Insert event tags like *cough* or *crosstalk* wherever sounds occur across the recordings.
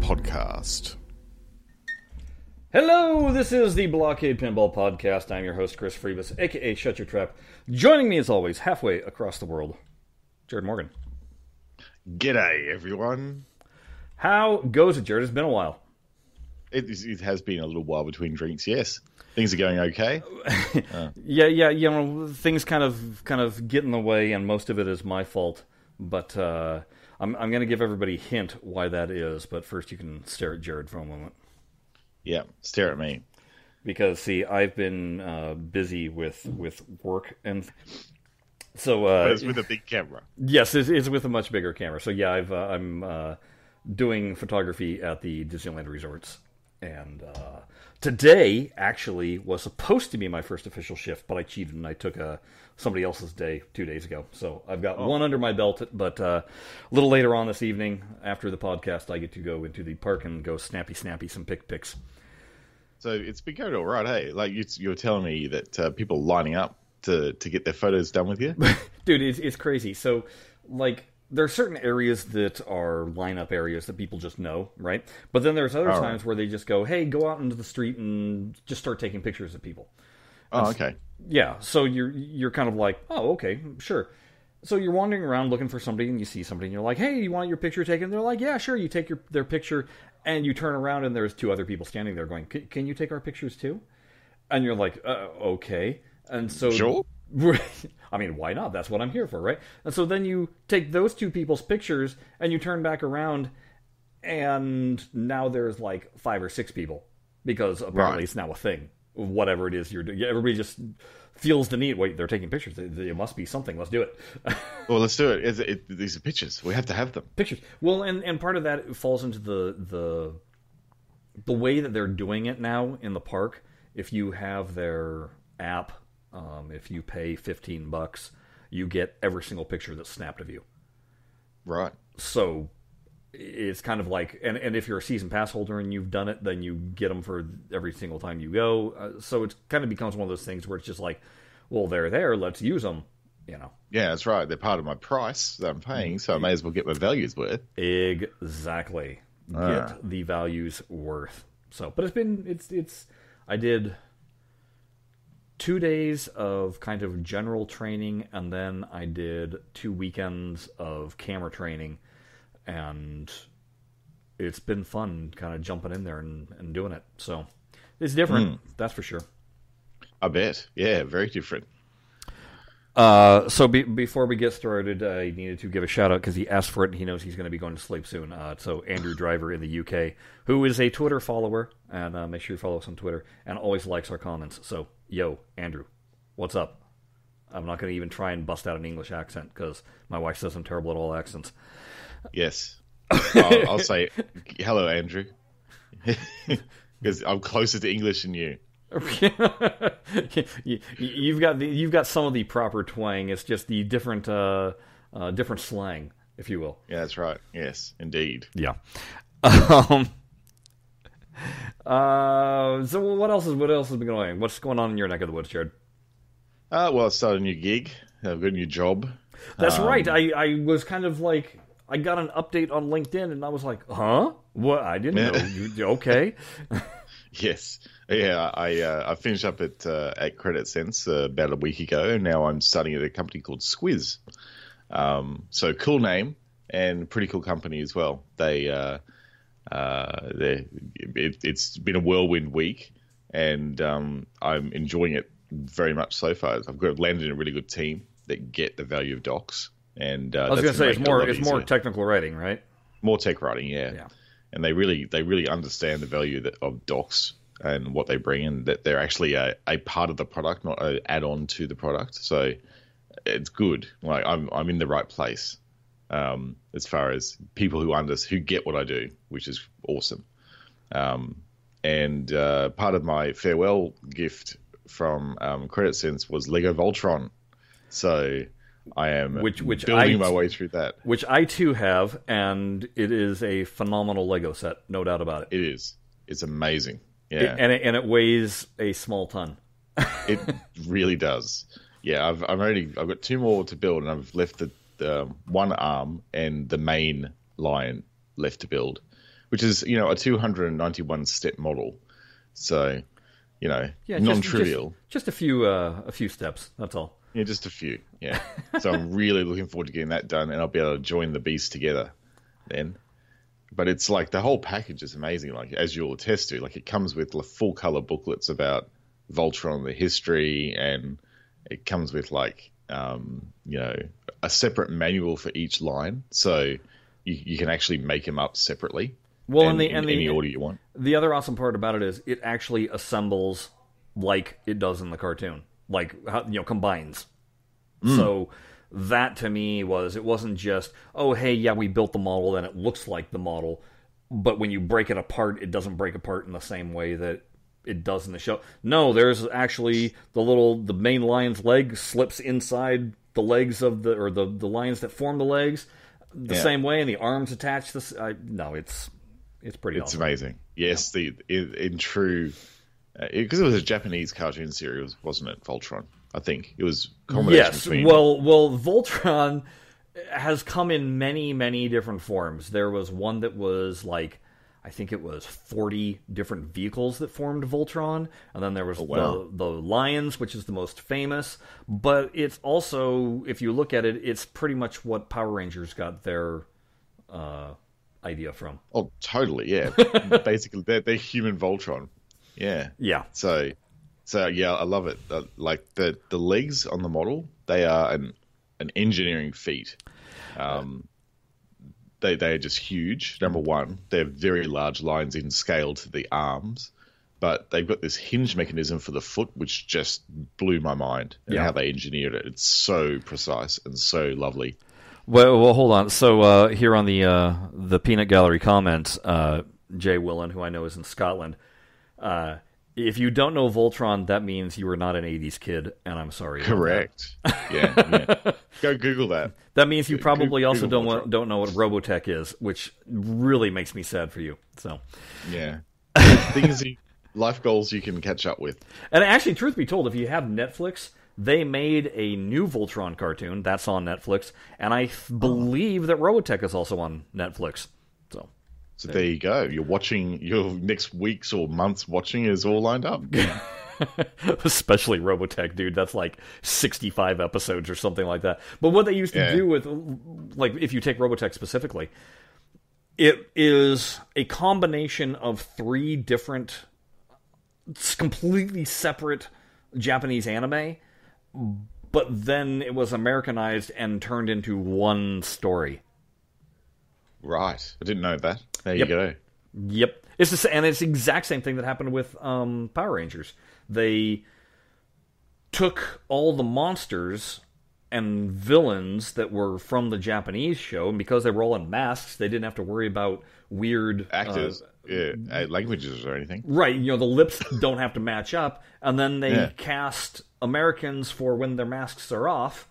podcast. Hello, this is the Blockade Pinball Podcast. I'm your host, Chris Freebus, aka Shut Your Trap. Joining me, as always, halfway across the world, Jared Morgan. G'day, everyone. How goes it, Jared? It's been a while. It, is- it has been a little while between drinks, yes. Things are going okay. *laughs* Yeah, yeah, you know, things kind of kind of get in the way, and most of it is my fault. But uh, I'm I'm going to give everybody a hint why that is. But first, you can stare at Jared for a moment. Yeah, stare at me. because see i've been uh, busy with with work and so uh, But it's with a big camera. yes it's, it's with a much bigger camera so yeah i've uh, i'm uh, doing photography at the disneyland resorts and uh, today actually was supposed to be my first official shift but i cheated and i took uh, somebody else's day two days ago so i've got one under my belt but uh, a little later on this evening after the podcast i get to go into the park and go snappy snappy some pick picks So it's been going all right, hey? Like you, were telling me that uh, people lining up to, to get their photos done with you. *laughs* dude it's, it's crazy so like there are certain areas that are lineup areas that people just know right but then there's other Oh. times where they just go hey go out into the street and just start taking pictures of people oh, okay. yeah so you're you're kind of like oh okay sure so you're wandering around looking for somebody and you see somebody and you're like hey you want your picture taken they're like yeah sure you take your their picture and you turn around and there's two other people standing there going "Can- can you take our pictures too and you're like uh, okay and so Sure. *laughs* I mean, why not? That's what I'm here for, right? And so then you take those two people's pictures and you turn back around, and now there's like five or six people because apparently Right. it's now a thing. Whatever it is you're doing, everybody just feels the need. Wait, they're taking pictures. It must be something. Let's do it. *laughs* Well, let's do it. It's, it. These are pictures. We have to have them. pictures. Well, and and part of that falls into the the the way that they're doing it now in the park. If you have their app, um, if you pay fifteen bucks, you get every single picture that's snapped of you. Right. So it's kind of like, and and if you're a season pass holder and you've done it, then you get them for every single time you go. Uh, so it kind of becomes one of those things where it's just like, well, they're there, let's use them. You know. Yeah, that's right. They're part of my price that I'm paying, so I may as well get my values worth. Exactly. Ah. Get the values worth. So, but it's been it's it's I did two days of kind of general training and then I did two weekends of camera training and it's been fun kind of jumping in there and, and doing it. So, it's different, that's for sure. I bet. Yeah, very different. Uh, so be, before we get started, I needed to give a shout out because he asked for it and he knows he's going to be going to sleep soon. Uh, so Andrew Driver in the UK, who is a Twitter follower, and uh, make sure you follow us on Twitter and always likes our comments. So yo, Andrew, what's up? I'm not going to even try and bust out an English accent because my wife says I'm terrible at all accents. Yes. *laughs* I'll, I'll say hello, Andrew, *laughs* because I'm closer to English than you. *laughs* you, you've got the, you've got some of the proper twang. It's just the different uh, uh, different slang, if you will. Yeah, that's right. Yes, indeed. Yeah. Um. Uh. So what else is what else has been going? on? What's going on in your neck of the woods, Jared? Uh, well, I started a new gig. I've got a new job. That's right. I I was kind of like I got an update on LinkedIn and I was like, huh? What? I didn't know. You, okay. *laughs* *laughs* Yes, yeah. I uh, I finished up at uh, at Credit Sense uh, about a week ago, and now I'm starting at a company called Squiz. Um, so cool name and pretty cool company as well. They uh, uh, they it, it's been a whirlwind week, and um, I'm enjoying it very much so far. I've got landed in a really good team that get the value of docs, and uh, I was gonna say it's make it a more it's more technical writing, right? more tech writing, yeah. Yeah. And they really they really understand the value that, of docs and what they bring, and that they're actually a, a part of the product, not an add on to the product. So it's good. Like I'm I'm in the right place um, as far as people who under who get what I do, which is awesome. Um, and uh, part of my farewell gift from um, Credit Sense was Lego Voltron. So I am Which- which building I- my way through that. Which I too have, and it is a phenomenal Lego set, no doubt about it. It is. It's amazing. Yeah. And it, and it weighs a small ton. it *laughs* really does. Yeah, I've I've already I've got two more to build, and I've left the, the one arm and the main lion left to build, which is you know a 291 step model. So, you know, Yeah, non-trivial. Just, just a few uh, a few steps. That's all. Yeah, just a few. Yeah. so I'm really looking forward to getting that done, and I'll be able to join the beast together then. But it's like the whole package is amazing. Like as you'll attest to, like it comes with full color booklets about Voltron, and the history, and it comes with like um, you know a separate manual for each line, so you, you can actually make them up separately. Well, and, and the in the any order you want. the other awesome part about it is it actually assembles like it does in the cartoon, like you know combines. Hmm. So that to me was it wasn't just oh hey yeah we built the model and it looks like the model, but when you break it apart it doesn't break apart in the same way that it does in the show. No, there's actually the little the main lion's leg slips inside the legs of the or the the lines that form the legs the Yeah. same way and the arms attach this I, no it's it's pretty It's awesome. amazing. Yes, the in, in true because it was a Japanese cartoon series, wasn't it? Voltron, I think it was Yes. between. Well, well, Voltron has come in many, many different forms. There was one that was like, I think it was forty different vehicles that formed Voltron, and then there was Oh, wow. the the Lions, which is the most famous. But it's also, if you look at it, it's pretty much what Power Rangers got their uh, idea from. oh, totally. Yeah, *laughs* basically they're, they're human Voltron. Yeah. Yeah. So, so yeah, I love it. Uh, like the the legs on the model, they are an an engineering feat. Um, they they are just huge. Number one, they have very large lines in scale to the arms, but they've got this hinge mechanism for the foot, which just blew my mind. And Yeah. how they engineered it, it's so precise and so lovely. Well, well, hold on. So uh, here on the uh, the Peanut Gallery comments, uh, Jay Willen, who I know is in Scotland, uh, if you don't know Voltron, that means you were not an '80s kid, and I'm sorry. Correct. yeah, yeah. *laughs* Go Google that. That means you probably Google also don't want, don't know what Robotech is, which really makes me sad for you. So, Yeah. *laughs* Things, you, life goals you can catch up with. and actually, truth be told, if you have Netflix, they made a new Voltron cartoon that's on Netflix, and I th- believe that Robotech is also on Netflix. So. There you go. You're watching your next week's or month's watching is all lined up. *laughs* especially Robotech, dude. That's like 65 episodes or something like that. But what they used to Yeah. do with, like, if you take Robotech specifically, it is a combination of three different, completely separate Japanese anime, but then it was Americanized and turned into one story. Right. I didn't know that. There Yep. you go. Yep. It's the, sa- and it's the exact same thing that happened with um, Power Rangers. They took all the monsters and villains that were from the Japanese show, and because they were all in masks, they didn't have to worry about weird uh, Actors, yeah, uh, languages or anything. Right, you know, the lips *laughs* don't have to match up, and then they Yeah. cast Americans for when their masks are off,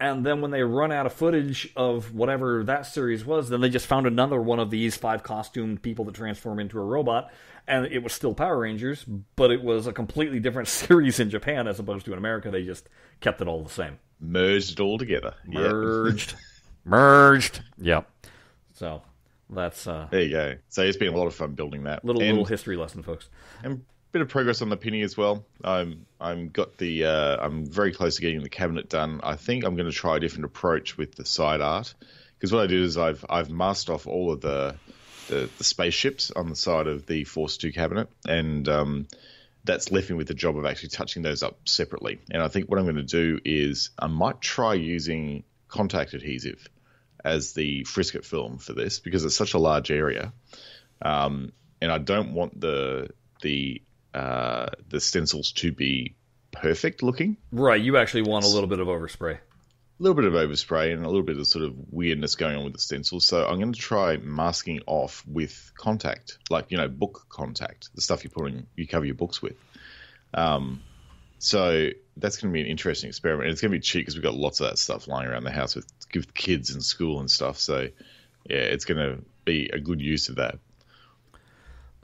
and then when they run out of footage of whatever that series was, then they just found another one of these five costumed people that transform into a robot, and it was still Power Rangers, but it was a completely different *laughs* series in Japan as opposed to in America. They just kept it all the same. Merged it all together. Merged. *laughs* Merged. Yep. So that's uh, There you go. So it's been a lot of fun building that. little and, little history lesson, folks. and bit of progress on the penny as well. I'm I'm got the uh, I'm very close to getting the cabinet done. I think I'm going to try a different approach with the side art because what I did is I've I've masked off all of the the, the spaceships on the side of the Force Two cabinet, and um, that's left me with the job of actually touching those up separately. And I think what I'm going to do is I might try using contact adhesive as the frisket film for this because it's such a large area, um, and I don't want the the uh, the stencils to be perfect looking. Right, you actually want a little bit of overspray. A little bit of overspray and a little bit of sort of weirdness going on with the stencils. So I'm going to try masking off with contact, like you know, book contact, the stuff you put in, you cover your books with. Um, so that's going to be an interesting experiment. And it's going to be cheap because we've got lots of that stuff lying around the house with, with kids in school and stuff. So yeah, it's going to be a good use of that.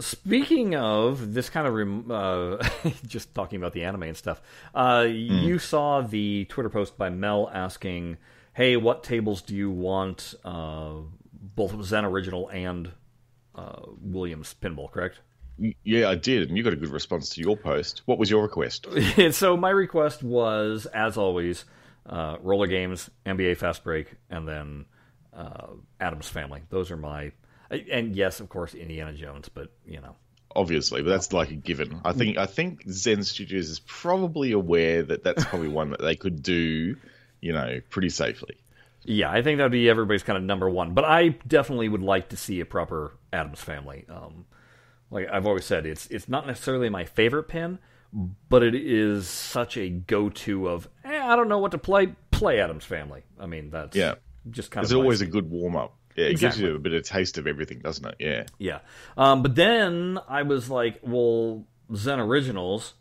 Speaking of this kind of rem- uh, *laughs* just talking about the anime and stuff, uh, you saw the Twitter post by Mel asking, "Hey, what tables do you want, uh, both Zen original and uh, Williams pinball, correct? Yeah, I did, and you got a good response to your post. What was your request? *laughs* so my request was, as always, uh, Rollergames, NBA Fast Break, and then uh, Addams Family. Those are my, and yes, of course, Indiana Jones, but you know, obviously, but that's like a given. I think I think Zen Studios is probably aware that that's probably one that they could do, you know, pretty safely. Yeah, I think that'd be everybody's kind of number one. But I definitely would like to see a proper Addams Family. Um, like I've always said, it's it's not necessarily my favorite pin, but it is such a go-to of eh, I don't know what to play. Play Addams Family. I mean, that's yeah, just kind it's of. It's always a good warm up. Yeah, it exactly. gives you a bit of taste of everything, doesn't it? Yeah. Yeah. Um, but then I was like, well, Zen Originals.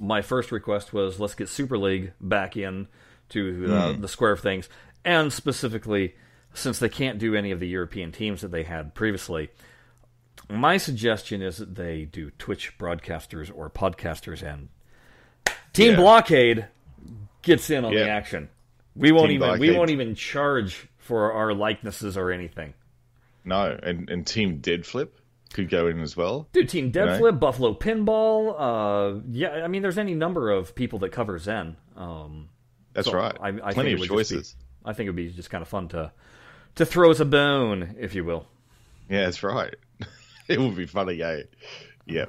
My first request was let's get Super League back in to uh, mm. the square of things, and specifically since they can't do any of the European teams that they had previously, my suggestion is that they do Twitch broadcasters or podcasters, and Team yeah. Blockade gets in on yeah. the action. We won't Team even Blockade. we won't even charge for our likenesses or anything. No, and and Team Deadflip could go in as well. Dude, Team Deadflip, you know? Buffalo Pinball. Uh, yeah, I mean, there's any number of people that cover Zen. Um, That's so right. I, I Plenty of choices. Be, I think it would be just kind of fun to to throw us a bone, if you will. Yeah, that's right. *laughs* it would be funny, eh? Yeah.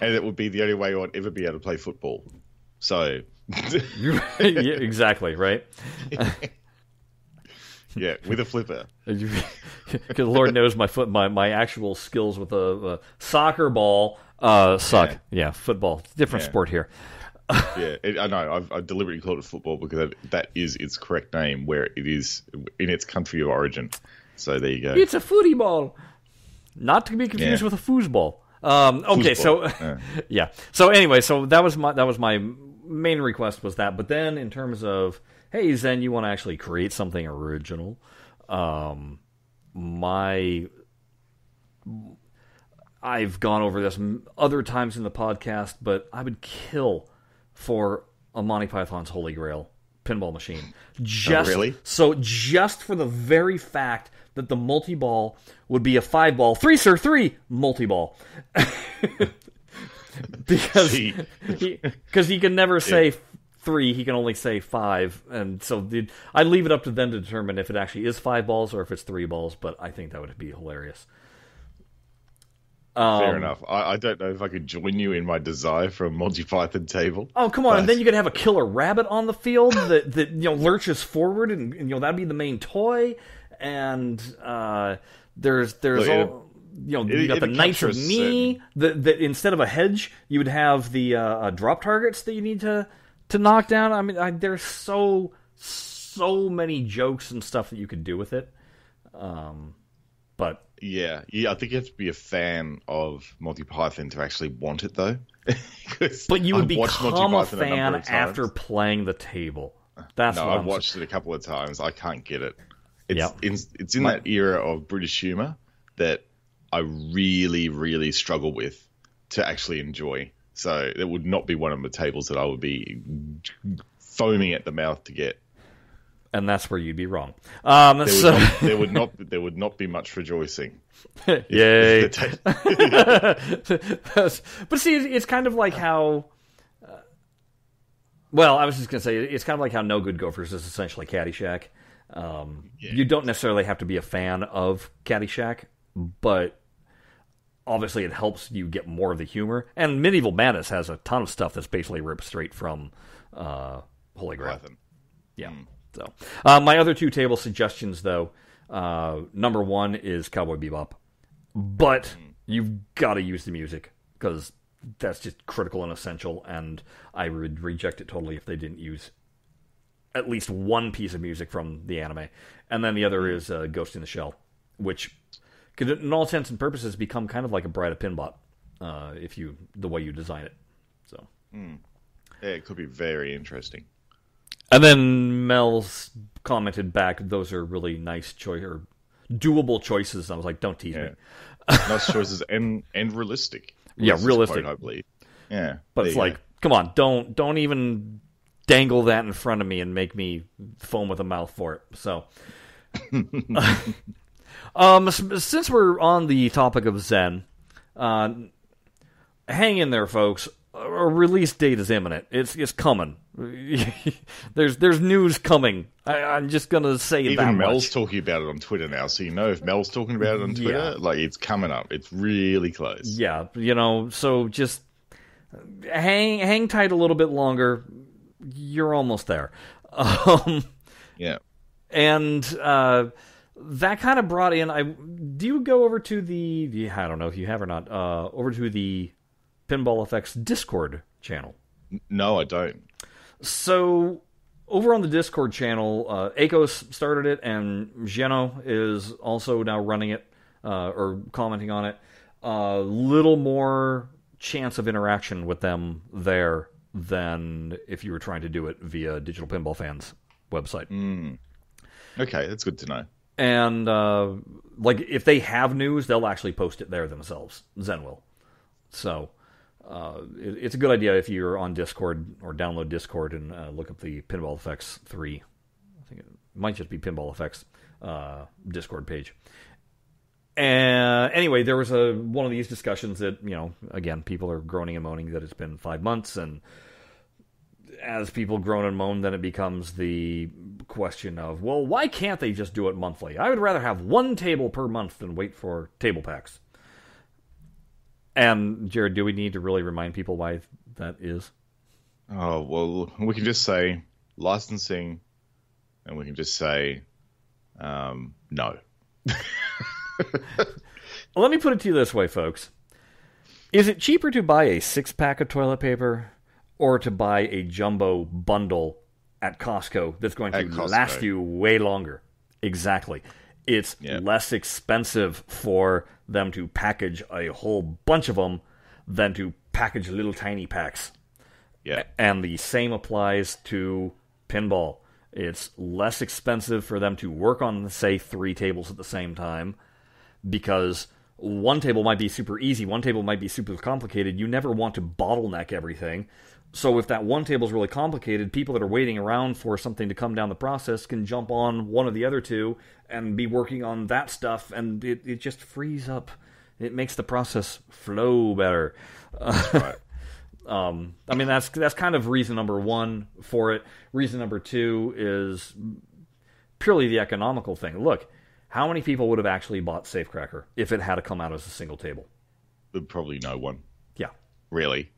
And it would be the only way I'd ever be able to play football. So. *laughs* *laughs* yeah, exactly, right? Yeah, with a flipper. *laughs* Because Lord knows my foot, my, my actual skills with a, a soccer ball uh, suck. Yeah, yeah football, different yeah. sport here. *laughs* yeah, it, I know. I've, I deliberately called it football because that is its correct name, where it is in its country of origin. So there you go. It's a footy ball. Not to be confused yeah. with a foosball. Um, okay, foosball. so *laughs* yeah. yeah. So anyway, so that was my that was my main request was that. But then in terms of hey Zen, you want to actually create something original, um, my I've gone over this other times in the podcast, but I would kill for a Monty Python's Holy Grail pinball machine. Oh, just oh, really? so just for the very fact that the multi ball would be a five ball, three sir three multi ball. *laughs* because he, because he can never say. Three, he can only say five, and so the, I leave it up to them to determine if it actually is five balls or if it's three balls. But I think that would be hilarious. Um, Fair enough. I, I, don't know if I could join you in my desire for a Monty Python table. Oh come on! But... And then you could have a killer rabbit on the field *laughs* that, that you know lurches forward, and, and you know that'd be the main toy and uh, there's there's Look, all. you know, you got the Knights of Ni. That instead of a hedge, you would have the uh, drop targets that you need to to knock down. I mean, I, there's so so many jokes and stuff that you could do with it. Um, but yeah, yeah, I think you have to be a fan of Monty Python to actually want it, though. *laughs* but you would become a fan a after playing the table. That's no, I've watched it a couple of times. I can't get it. It's yep. in, it's in that era of British humor that I really, really struggle with to actually enjoy. So it would not be one of the tables that I would be foaming at the mouth to get. And that's where you'd be wrong. Um, there, so... would not, there would not *laughs* there would not be much rejoicing. *laughs* Yay! *laughs* but see, it's kind of like how. Uh, well, I was just gonna say it's kind of like how No Good Gophers is essentially Caddyshack. Um, yeah. You don't necessarily have to be a fan of Caddyshack, but obviously it helps you get more of the humor. And Medieval Madness has a ton of stuff that's basically ripped straight from uh, Holy Grail. Yeah. Mm. So uh, my other two table suggestions, though, uh, number one is Cowboy Bebop, but mm. you've got to use the music because that's just critical and essential. And I would reject it totally if they didn't use at least one piece of music from the anime, and then the other is uh, Ghost in the Shell, which could, in all intents and purposes, become kind of like a Bride of Pinbot uh, if you the way you design it. So, mm. yeah, it could be very interesting. And then Mel's commented back, "Those are really nice choice or doable choices." And I was like, "Don't tease yeah. me." nice choices and and realistic. Yeah, realistic. Quote, I believe. Yeah, but it's like, go. come on, don't don't even dangle that in front of me and make me foam with a mouth for it. So, *laughs* *laughs* Um, since we're on the topic of Zen, uh, hang in there, folks. A release date is imminent. It's it's coming. *laughs* there's there's news coming. I, I'm just gonna say that Even Mel's much. talking about it on Twitter now, so you know if Mel's talking about it on Twitter, Yeah. like it's coming up. It's really close. Yeah, you know. So just hang hang tight a little bit longer. You're almost there. *laughs* Um, Yeah. and uh, that kind of brought in. I do you go over to the, the I don't know if you have or not. Uh, over to the Pinball Effects Discord channel. No, I don't. So over on the Discord channel, uh, Akos started it, and Geno is also now running it uh, or commenting on it. A little more chance of interaction with them there than if you were trying to do it via Digital Pinball Fans website. Okay, that's good to know. And uh, like if they have news, they'll actually post it there themselves. Zen will. So uh, it, it's a good idea if you're on Discord or download Discord and uh, look up the Pinball Effects three. I think it might just be Pinball Effects uh, Discord page. And anyway, there was a one of these discussions that you know again people are groaning and moaning that it's been five months and as people groan and moan, then it becomes the question of, well, why can't they just do it monthly? I would rather have one table per month than wait for table packs. And Jared, do we need to really remind people why that is? Oh well, we can just say licensing, and we can just say um, no. *laughs* Let me put it to you this way, folks. Is it cheaper to buy a six pack of toilet paper or to buy a jumbo bundle at Costco that's going to last you way longer? Exactly. It's Yeah. less expensive for them to package a whole bunch of them than to package little tiny packs. Yeah, And the same applies to pinball. It's less expensive for them to work on, say, three tables at the same time because one table might be super easy, one table might be super complicated. You never want to bottleneck everything. So if that one table is really complicated, people that are waiting around for something to come down the process can jump on one of the other two and be working on that stuff, and it, it just frees up. It makes the process flow better. right. *laughs* Um, I mean, that's that's kind of reason number one for it. Reason number two is purely the economical thing. Look, how many people would have actually bought Safecracker if it had to come out as a single table? Probably no one. Yeah, Really.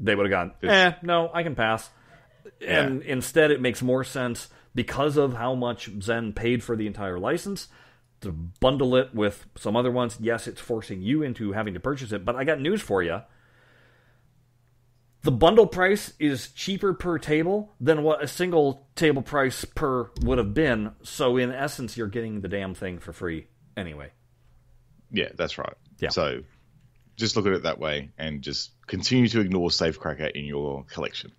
Yeah, they would have gone. Eh, no, I can pass. And instead, it makes more sense because of how much Zen paid for the entire license to bundle it with some other ones. Yes, it's forcing you into having to purchase it, but I got news for you. The bundle price is cheaper per table than what a single table price per would have been. So in essence, you're getting the damn thing for free anyway. Yeah, that's right. Yeah. So just look at it that way, and just continue to ignore Safecracker in your collection.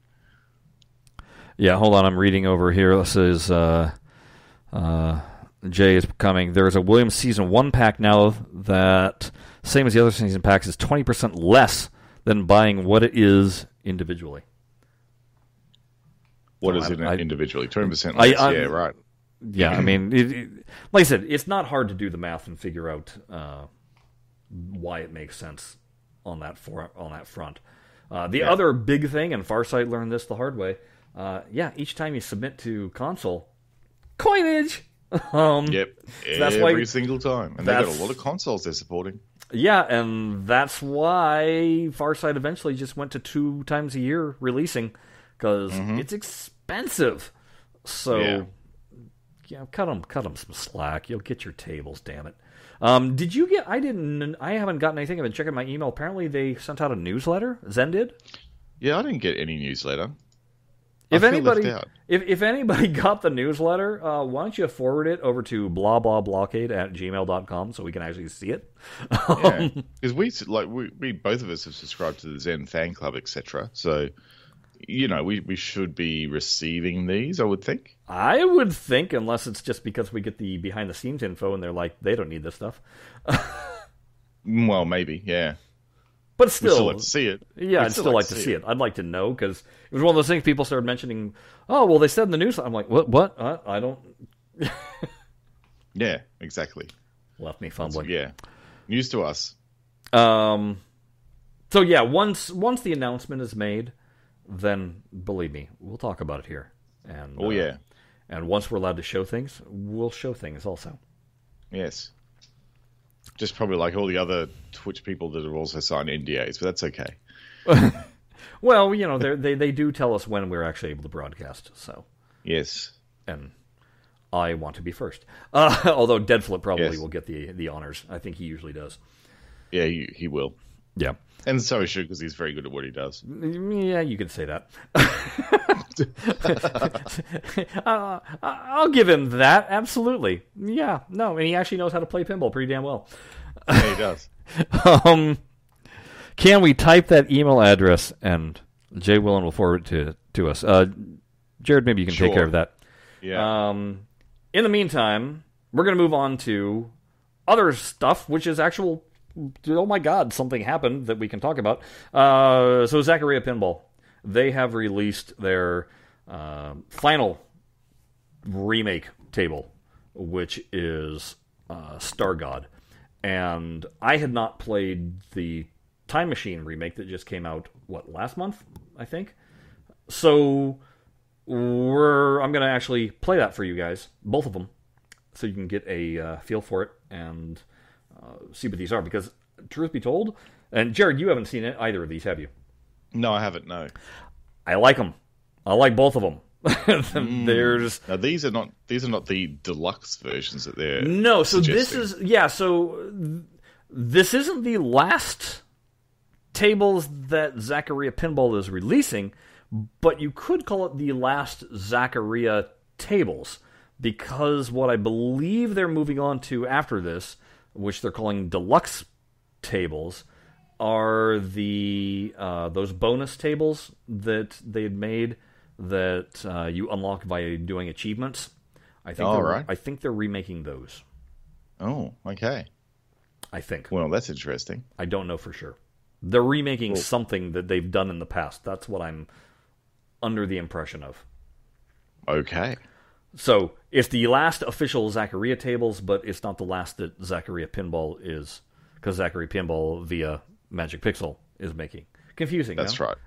Yeah, hold on. I'm reading over here. This is uh, uh, Jay is coming. There is a Williams season one pack now that same as the other season packs is twenty percent less than buying what it is individually. What is it I- individually? Twenty percent I- less. I- yeah, right. Yeah, I mean, it, it- like I said, it's not hard to do the math and figure out uh, why it makes sense on that for, on that front. Uh, the Yeah. other big thing, and Farsight learned this the hard way. Uh, yeah, each time you submit to console, coinage. *laughs* um, Yep. that's why- Every single time, and they've got a lot of consoles they're supporting. Yeah, and that's why Farsight eventually just went to two times a year releasing because it's expensive. So, Yeah. yeah. cut them, cut them some slack. You'll get your tables, damn it. Um, did you get? I didn't. I haven't gotten anything. I've been checking my email. Apparently, they sent out a newsletter. Zen did. Yeah, I didn't get any newsletter. If anybody, if, if anybody *laughs* got the newsletter, uh, why don't you forward it over to blah blah blockade at gmail.com so we can actually see it? Yeah, *laughs* because we like we, we both of us have subscribed to the Zen fan club, etc. So, you know, we we should be receiving these. I would think. I would think, unless it's just because we get the behind the scenes info and they're like, they don't need this stuff. *laughs* Well, maybe. Yeah. But still, still like to see it. yeah, I'd still like to see it. I'd like to know because it was one of those things people started mentioning. Oh, well, they said in the news. I'm like, what? What? Uh, I don't. *laughs* Yeah, exactly. left me fumbling. Yeah, news to us. Um, so yeah, once once the announcement is made, then believe me, we'll talk about it here. And Oh uh, yeah, and once we're allowed to show things, we'll show things also. yes. Just probably like all the other Twitch people that have also signed NDAs, but that's okay. *laughs* Well, you know, they they do tell us when we're actually able to broadcast. So, Yes. and I want to be first. *laughs* Uh, although Deadflip probably Yes. will get the the honors. I think he usually does. Yeah, he, he will. Yeah. And so he should because he's very good at what he does. Yeah, you could say that. *laughs* uh, I'll give him that. Absolutely. Yeah. No, and he actually knows how to play pinball pretty damn well. Yeah, he does. *laughs* Um, can we type that email address and Jay Willen will forward it to to us? Uh, Jared, maybe you can take care of that. Yeah. Um, in the meantime, we're going to move on to other stuff, which is actual. Oh my God! Something happened that we can talk about. Uh, so Zaccaria Pinball, they have released their uh, final remake table, which is uh, Star God, and I had not played the Time Machine remake that just came out. What last month? I think. So we're I'm going to actually play that for you guys, both of them, so you can get a uh, feel for it and uh, see what these are. Because truth be told, and Jared, you haven't seen it, either of these, have you? no, I haven't. No. I like them. I like both of them. *laughs* There's Now these are not these are not the deluxe versions that they're no. So this is yeah. So th- this isn't the last tables that Zaccaria Pinball is releasing, but you could call it the last Zaccaria tables because what I believe they're moving on to after this, which they're calling deluxe tables, are the uh, those bonus tables that they had made that uh, you unlock by doing achievements. I think All. I think they're remaking those. Oh, okay. I think. Well, that's interesting. I don't know for sure. They're remaking something that they've done in the past. That's what I'm under the impression of. Okay. So it's the last official Zaccaria tables, but it's not the last that Zaccaria Pinball is, because Zaccaria Pinball via Magic Pixel is making. Confusing. That's no? right.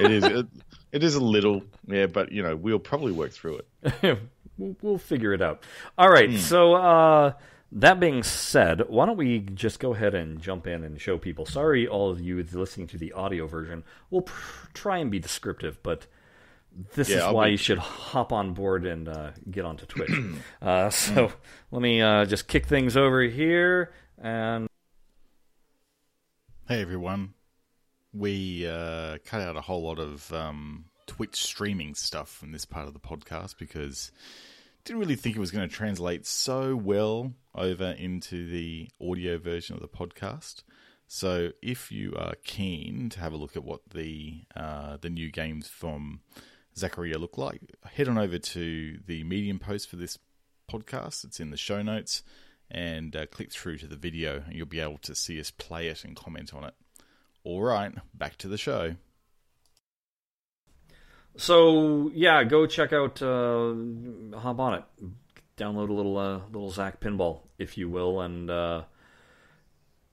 It is it, it is a little, yeah, but you know, we'll probably work through it. *laughs* we'll, we'll figure it out. All right. So uh, that being said, why don't we just go ahead and jump in and show people? Sorry, all of you listening to the audio version. We'll pr- try and be descriptive, but this Yeah, is I'll why be- you should hop on board and uh, get onto Twitch. *clears throat* uh, so let me uh, just kick things over here and. Hey everyone. We uh, cut out a whole lot of um, Twitch streaming stuff from this part of the podcast because didn't really think it was going to translate so well over into the audio version of the podcast. So if you are keen to have a look at what the uh, the new games from Zaccaria look like, head on over to the Medium post for this podcast. It's in the show notes, and uh, click through to the video, and you'll be able to see us play it and comment on it. All right, back to the show. So yeah, go check out uh, hop on it, download a little uh, little Zach Pinball, if you will, and uh,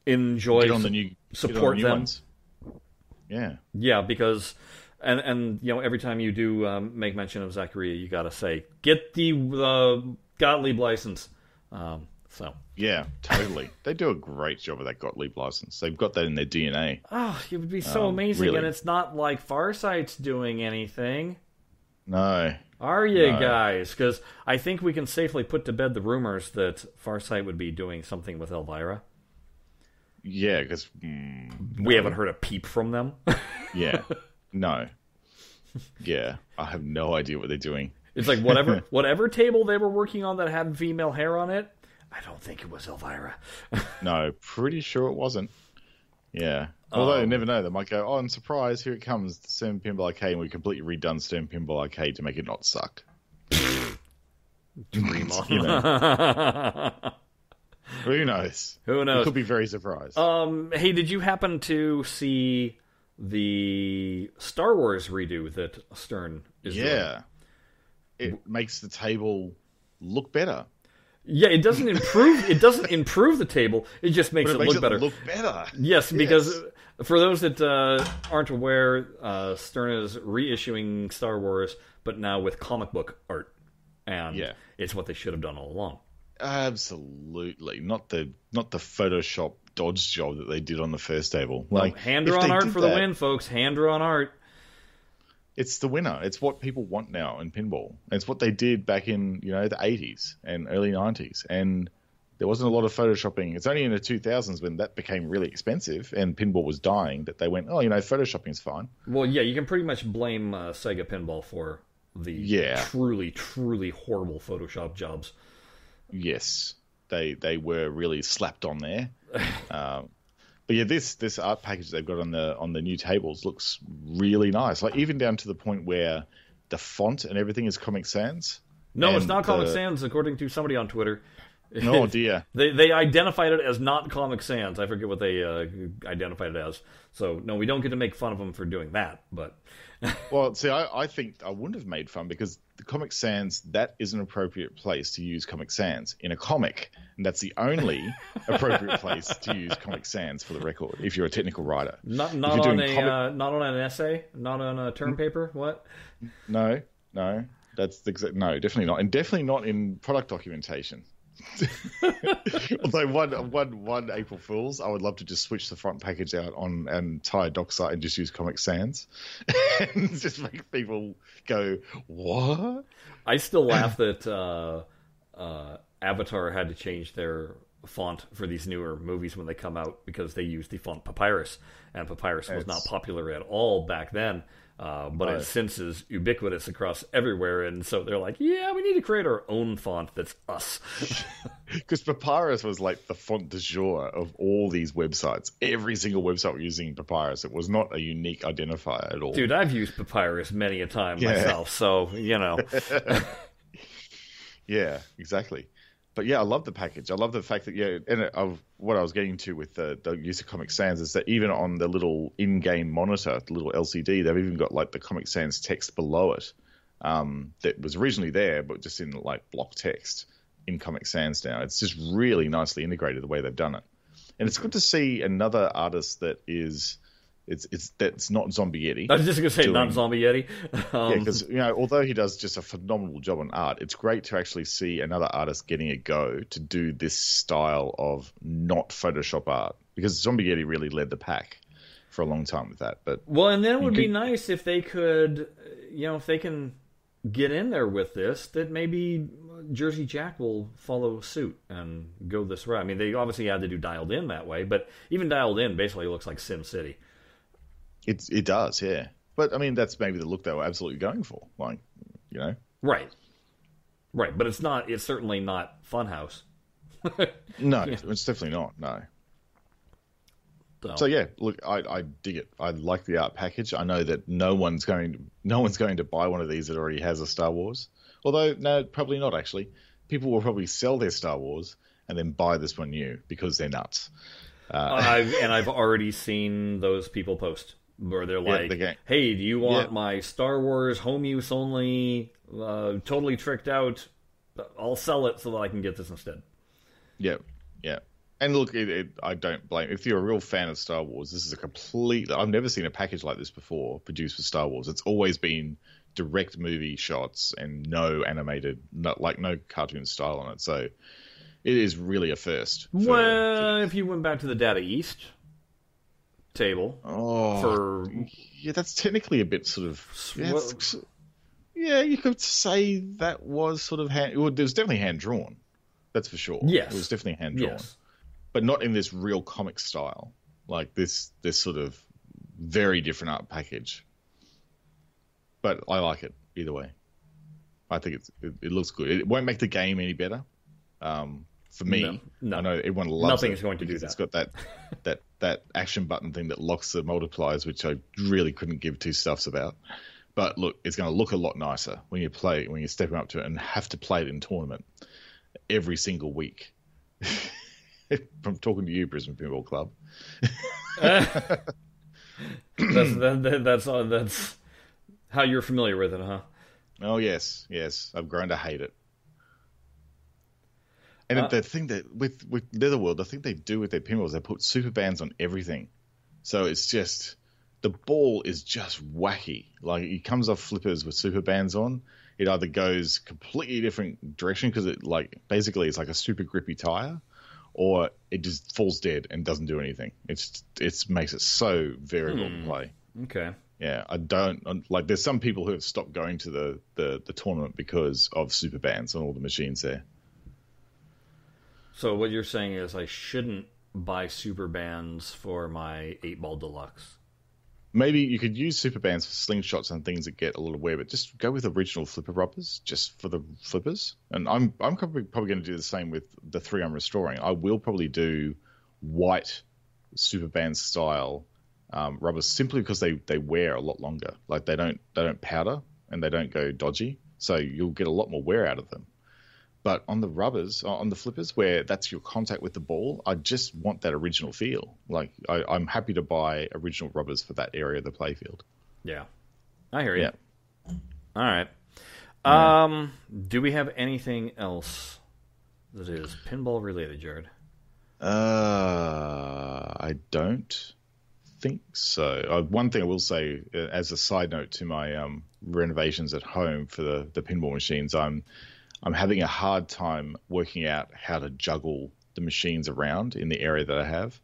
enjoy. Get on the new support on the new them. Ones. Yeah. Yeah, because and and you know every time you do um, make mention of Zaccaria, you got to say get the uh, Gottlieb license. Um, so Yeah, totally. *laughs* they do a great job with that Gottlieb license. They've got that in their DNA. oh, it would be so Um, amazing, really. and it's not like Farsight's doing anything. No. Are you No. guys? Because I think we can safely put to bed the rumors that Farsight would be doing something with Elvira. Yeah, because mm, We haven't heard a peep from them. yeah, *laughs* no, yeah, I have no idea what they're doing. it's like whatever *laughs* whatever table they were working on that had female hair on it. I don't think it was Elvira. *laughs* No, pretty sure it wasn't. Yeah, although Oh. you never know, they might go, "Oh, and surprise, here it comes, the Stern Pinball Arcade," and we completely redone Stern Pinball Arcade to make it not suck." Dream *laughs* on. You know, who knows? Who We knows? could be very surprised. Um, hey, did you happen to see the Star Wars redo that Stern is doing? yeah, it makes the table look better. Yeah, it doesn't improve. it doesn't improve the table. It just makes it, it makes look it better. look better. Yes, *laughs* because for those that uh, aren't aware, uh, Stern is reissuing Star Wars, but now with comic book art, and Yeah. it's what they should have done all along. Absolutely, not the not the Photoshop dodge job that they did on the first table. Like Hand drawn art for the win, folks. Hand drawn art. It's the winner. It's what people want now in pinball. It's what they did back in you know the eighties and early nineties, and there wasn't a lot of photoshopping. It's only in the two thousands when that became really expensive and pinball was dying that they went, oh, you know, photoshopping's fine. Well, yeah, you can pretty much blame uh, Sega Pinball for the Yeah. truly, truly horrible Photoshop jobs. Yes, they they were really slapped on there. *laughs* um, but yeah, this this art package they've got on the on the new tables looks really nice. Like even down to the point where the font and everything is Comic Sans. No, it's not Comic the- Sans, according to somebody on Twitter. Oh *laughs* dear. They they identified it as not Comic Sans. I forget what they uh, identified it as. So no, we don't get to make fun of them for doing that. But Well, see, I, I think I wouldn't have made fun because the Comic Sans that is an appropriate place to use Comic Sans in a comic, and that's the only *laughs* appropriate place to use Comic Sans for the record. If you're a technical writer, not not on a comic- uh, not on an essay, not on a term paper. What? No, no, that's the exact no, definitely not, and definitely not in product documentation. *laughs* Although one, one, one April Fools, I would love to just switch the front package out on an entire doc site and just use Comic Sans, *laughs* and just make people go, "What?" I still laugh that uh, uh, Avatar had to change their font for these newer movies when they come out because they used the font Papyrus, and Papyrus was not popular at all back then. Uh, but Right. it since is ubiquitous across everywhere, and so they're like, "Yeah, we need to create our own font that's us." *laughs* Because Papyrus was like the font de jour of all these websites. Every single website was using Papyrus. It was not a unique identifier at all. Dude, I've used Papyrus many a time Yeah. myself, so you know. *laughs* Yeah, exactly. But yeah, I love the package. I love the fact that yeah, and of what I was getting to with the, the use of Comic Sans is that even on the little in-game monitor, the little LCD, they've even got like the Comic Sans text below it um, that was originally there, but just in like block text in Comic Sans now. It's just really nicely integrated the way they've done it, and it's good to see another artist that is it's it's that's not Zombie Yeti. I was just gonna say, not Zombie Yeti. *laughs* Um, Yeah, because you know, although he does just a phenomenal job on art, it's great to actually see another artist getting a go to do this style of not Photoshop art. Because Zombie Yeti really led the pack for a long time with that. But Well, and then it would be nice if they could, you know, if they can get in there with this, that maybe Jersey Jack will follow suit and go this route. I mean, they obviously had to do dialed in that way, but even dialed in basically looks like Sim City. It it does, yeah. But I mean, that's maybe the look they were absolutely going for. Like, you know, Right. Right, but it's not. It's certainly not Funhouse. *laughs* no, it's definitely not. No. So, So yeah, look, I, I dig it. I like the art package. I know that no one's going to no one's going to buy one of these that already has a Star Wars. Although no, probably not actually. People will probably sell their Star Wars and then buy this one new because they're nuts. Uh, I've *laughs* and I've already seen those people post where they're like, the "Hey, do you want Yeah. my Star Wars home use only, uh, totally tricked out? I'll sell it so that I can get this instead." Yeah, yeah. And look, it, it, I don't blame. If you're a real fan of Star Wars, this is a complete. I've never seen a package like this before produced for Star Wars. It's always been direct movie shots and no animated, not like no cartoon style on it. So it is really a first. for- well, if you went back to the Data East table Oh, for yeah, that's technically a bit sort of. Yeah, Well- yeah, you could say that was sort of hand. Well, it was definitely hand drawn. That's for sure. Yes. it was definitely hand drawn, yes, but not in this real comic style. Like this, this sort of very different art package. But I like it either way. I think it's it, it looks good. It won't make the game any better. Um, for me, No, no. I know everyone loves Nothing it is going to do that. It's got that that that action button thing that locks the multipliers, which I really couldn't give two stuffs about. But look, it's going to look a lot nicer when you play when you're stepping up to it and have to play it in tournament every single week. *laughs* From talking to you, Brisbane Pinball Club. *laughs* that's that, that, that's uh, that's how you're familiar with it, huh? Oh yes, yes, I've grown to hate it. And Uh, the thing that with with Netherworld, the thing they do with their pinballs, they put super bands on everything. So it's just the ball is just wacky. Like it comes off flippers with super bands on. It either goes completely different direction because it like basically it's like a super grippy tire, or it just falls dead and doesn't do anything. It's it makes it so variable to play. Okay. Yeah, I don't like. There's some people who have stopped going to the, the, the tournament because of super bands on all the machines there. So what you're saying is I shouldn't buy super bands for my eight ball deluxe. Maybe you could use super bands for slingshots and things that get a little weird, but just go with original flipper rubbers just for the flippers. And I'm I'm probably probably going to do the same with the three I'm restoring. I will probably do white super band style um, rubbers simply because they, they wear a lot longer. Like they don't they don't powder and they don't go dodgy, so you'll get a lot more wear out of them. But on the rubbers, uh, on the flippers, where that's your contact with the ball, I just want that original feel. Like I, I'm happy to buy original rubbers for that area of the playfield. Yeah. I hear you. Yeah. All right. Um, do we have anything else that is pinball related, Jared? Uh, I don't think so. Uh, one thing I will say, uh, as a side note to my um, renovations at home for the, the pinball machines, I'm I'm having a hard time working out how to juggle the machines around in the area that I have,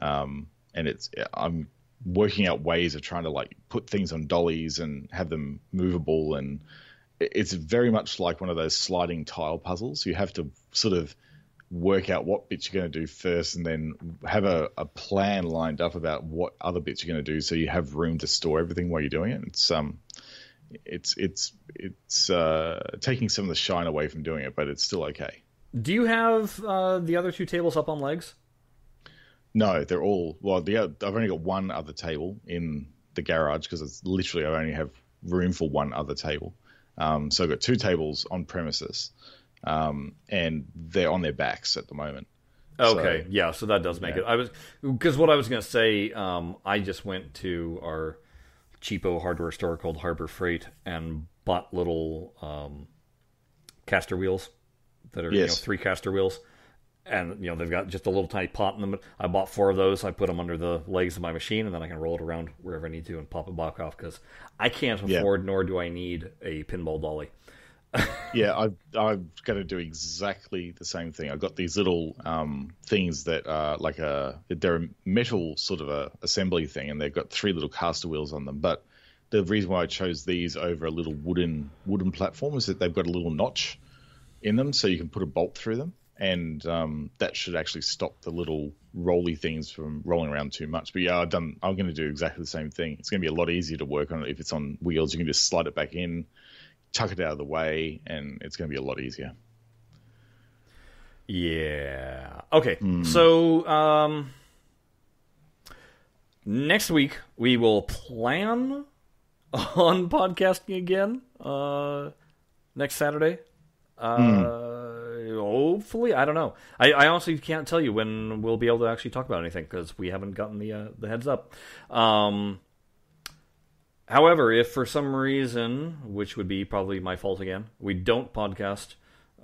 um, and it's I'm working out ways of trying to like put things on dollies and have them movable, and it's very much like one of those sliding tile puzzles. You have to sort of work out what bits you're going to do first and then have a, a plan lined up about what other bits you're going to do so you have room to store everything while you're doing it. It's um it's it's it's uh taking some of the shine away from doing it but it's still okay Do you have uh, the other two tables up on legs? no they're all well the i've only got one other table in the garage because it's literally i only have room for one other table um so i've got two tables on premises um and they're on their backs at the moment Okay, So- yeah, so that does make Yeah. it. I was because what I was going to say. Um, I just went to our cheapo hardware store called Harbor Freight and bought little um, caster wheels that are you know three caster wheels, and you know they've got just a little tiny pot in them. I bought four of those. I put them under the legs of my machine, and then I can roll it around wherever I need to and pop it back off because I can't Yeah. afford nor do I need a pinball dolly. Yeah, I, I'm going to do exactly the same thing. I've got these little um, things that are like a they're a metal sort of a assembly thing, and they've got three little caster wheels on them. But the reason why I chose these over a little wooden wooden platform is that they've got a little notch in them, so you can put a bolt through them, and um, that should actually stop the little rolly things from rolling around too much. But yeah, I've done. I'm going to do exactly the same thing. It's going to be a lot easier to work on it if it's on wheels. You can just slide it back in chuck it out of the way, and it's going to be a lot easier. Yeah. Okay. So um, next week we will plan *laughs* on podcasting again. Uh, next Saturday. Uh, Hopefully, I don't know. I, I honestly can't tell you when we'll be able to actually talk about anything because we haven't gotten the uh, the heads up. Um, However, if for some reason, which would be probably my fault again, we don't podcast,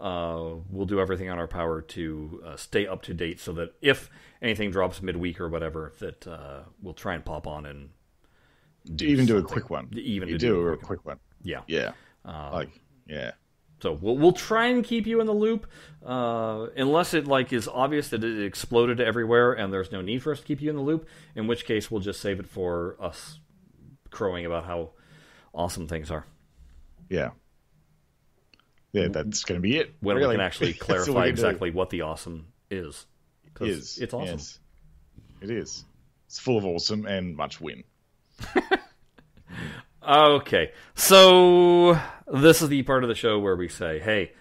uh, we'll do everything on our power to uh, stay up to date so that if anything drops midweek or whatever, that uh, we'll try and pop on and Do even do a quick one. Even you do, do a quick quick one. yeah. Yeah, like yeah, So we'll we'll try and keep you in the loop, uh, unless it like is obvious that it exploded everywhere and there's no need for us to keep you in the loop. In which case, we'll just save it for us crowing about how awesome things are. yeah, yeah. That's going to be it. when really. we can actually *laughs* That's all we clarify exactly what the awesome is. Is it's awesome. yes. It is. It's full of awesome and much win. *laughs* Okay, so this is the part of the show where we say, "Hey,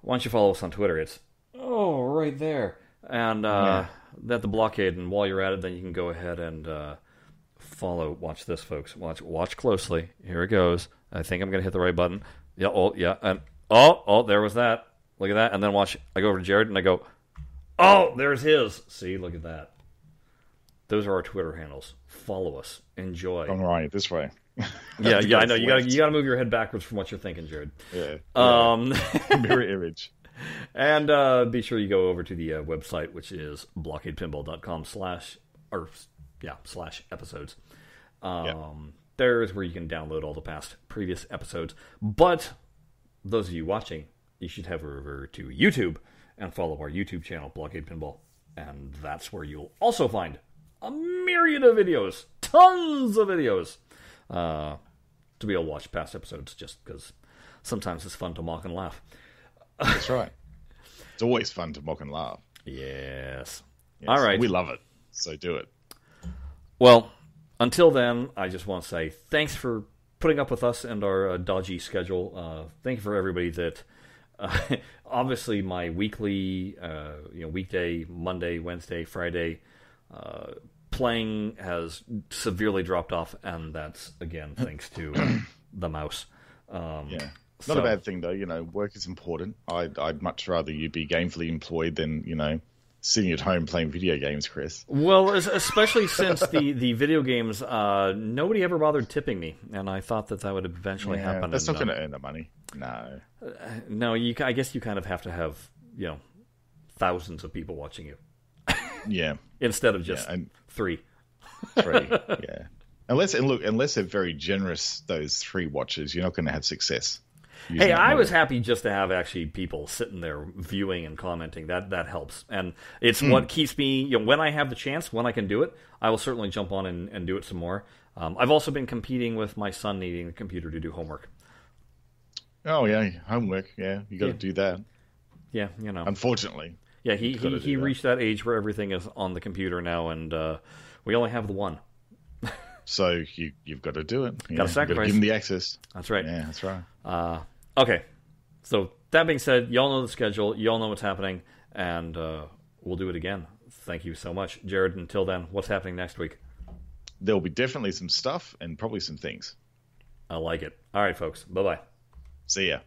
why don't you follow us on Twitter?" It's oh right there, and uh, at the blockade. And while you're at it, then you can go ahead and uh, follow. Watch this, folks. Watch watch closely. Here it goes. I think I'm gonna hit the right button. Yeah. Oh yeah. And oh oh there was that. Look at that. And then watch. I go over to Jared and I go, oh there's his. See, look at that. Those are our Twitter handles. Follow us. Enjoy. I'm this way. *laughs* Yeah, yeah, I know. You got to you got to move your head backwards from what you're thinking, Jared. Yeah. Um, *laughs* Mirror image. *laughs* and uh, be sure you go over to the uh, website, which is blockadepinball.com slash or yeah slash episodes. Um. There's where you can download all the past previous episodes. But those of you watching, you should head over to YouTube and follow our YouTube channel, Blockade Pinball, and that's where you'll also find a myriad of videos, tons of videos, uh, to be able to watch past episodes. Just because sometimes it's fun to mock and laugh. That's right. It's always fun to mock and laugh. Yes. Yes, All right. We love it. So do it. Well, until then, I just want to say thanks for putting up with us and our uh, dodgy schedule. Uh, thank you for everybody that. Uh, *laughs* obviously, my weekly, uh, you know, weekday, Monday, Wednesday, Friday, uh, playing has severely dropped off, and that's again *clears throat* thanks to uh, the mouse. Um, Yeah. Not so- a bad thing though. You know, work is important. I'd, I'd much rather you be gainfully employed than you know sitting at home playing video games, Chris. Well, especially *laughs* since the, the video games, uh, nobody ever bothered tipping me, and I thought that that would eventually Yeah, happen. that's and, not uh, going to earn the money. No. No, you. I guess you kind of have to have you know thousands of people watching you Yeah. *laughs* instead of just Yeah, three. Three. *laughs* yeah. Unless and look, unless they're very generous, those three watches, you're not going to have success. Hey, I was happy just to have actually people sitting there viewing and commenting. That that helps, and it's what keeps me. You know, when I have the chance, when I can do it, I will certainly jump on and, and do it some more. Um, I've also been competing with my son needing a computer to do homework. Oh yeah, homework. Yeah, you got to Yeah. do that. Yeah, you know. Unfortunately. Yeah, he he, he that. reached that age where everything is on the computer now, and uh, we only have the one. So you you've got to do it. Yeah, you've sacrifice. give him the access. That's right. Yeah, that's right. Uh, okay. So that being said, y'all know the schedule, y'all know what's happening, and uh, we'll do it again. Thank you so much, Jared. Until then, what's happening next week? There'll be definitely some stuff and probably some things. I like it. All right, folks. Bye bye. See ya.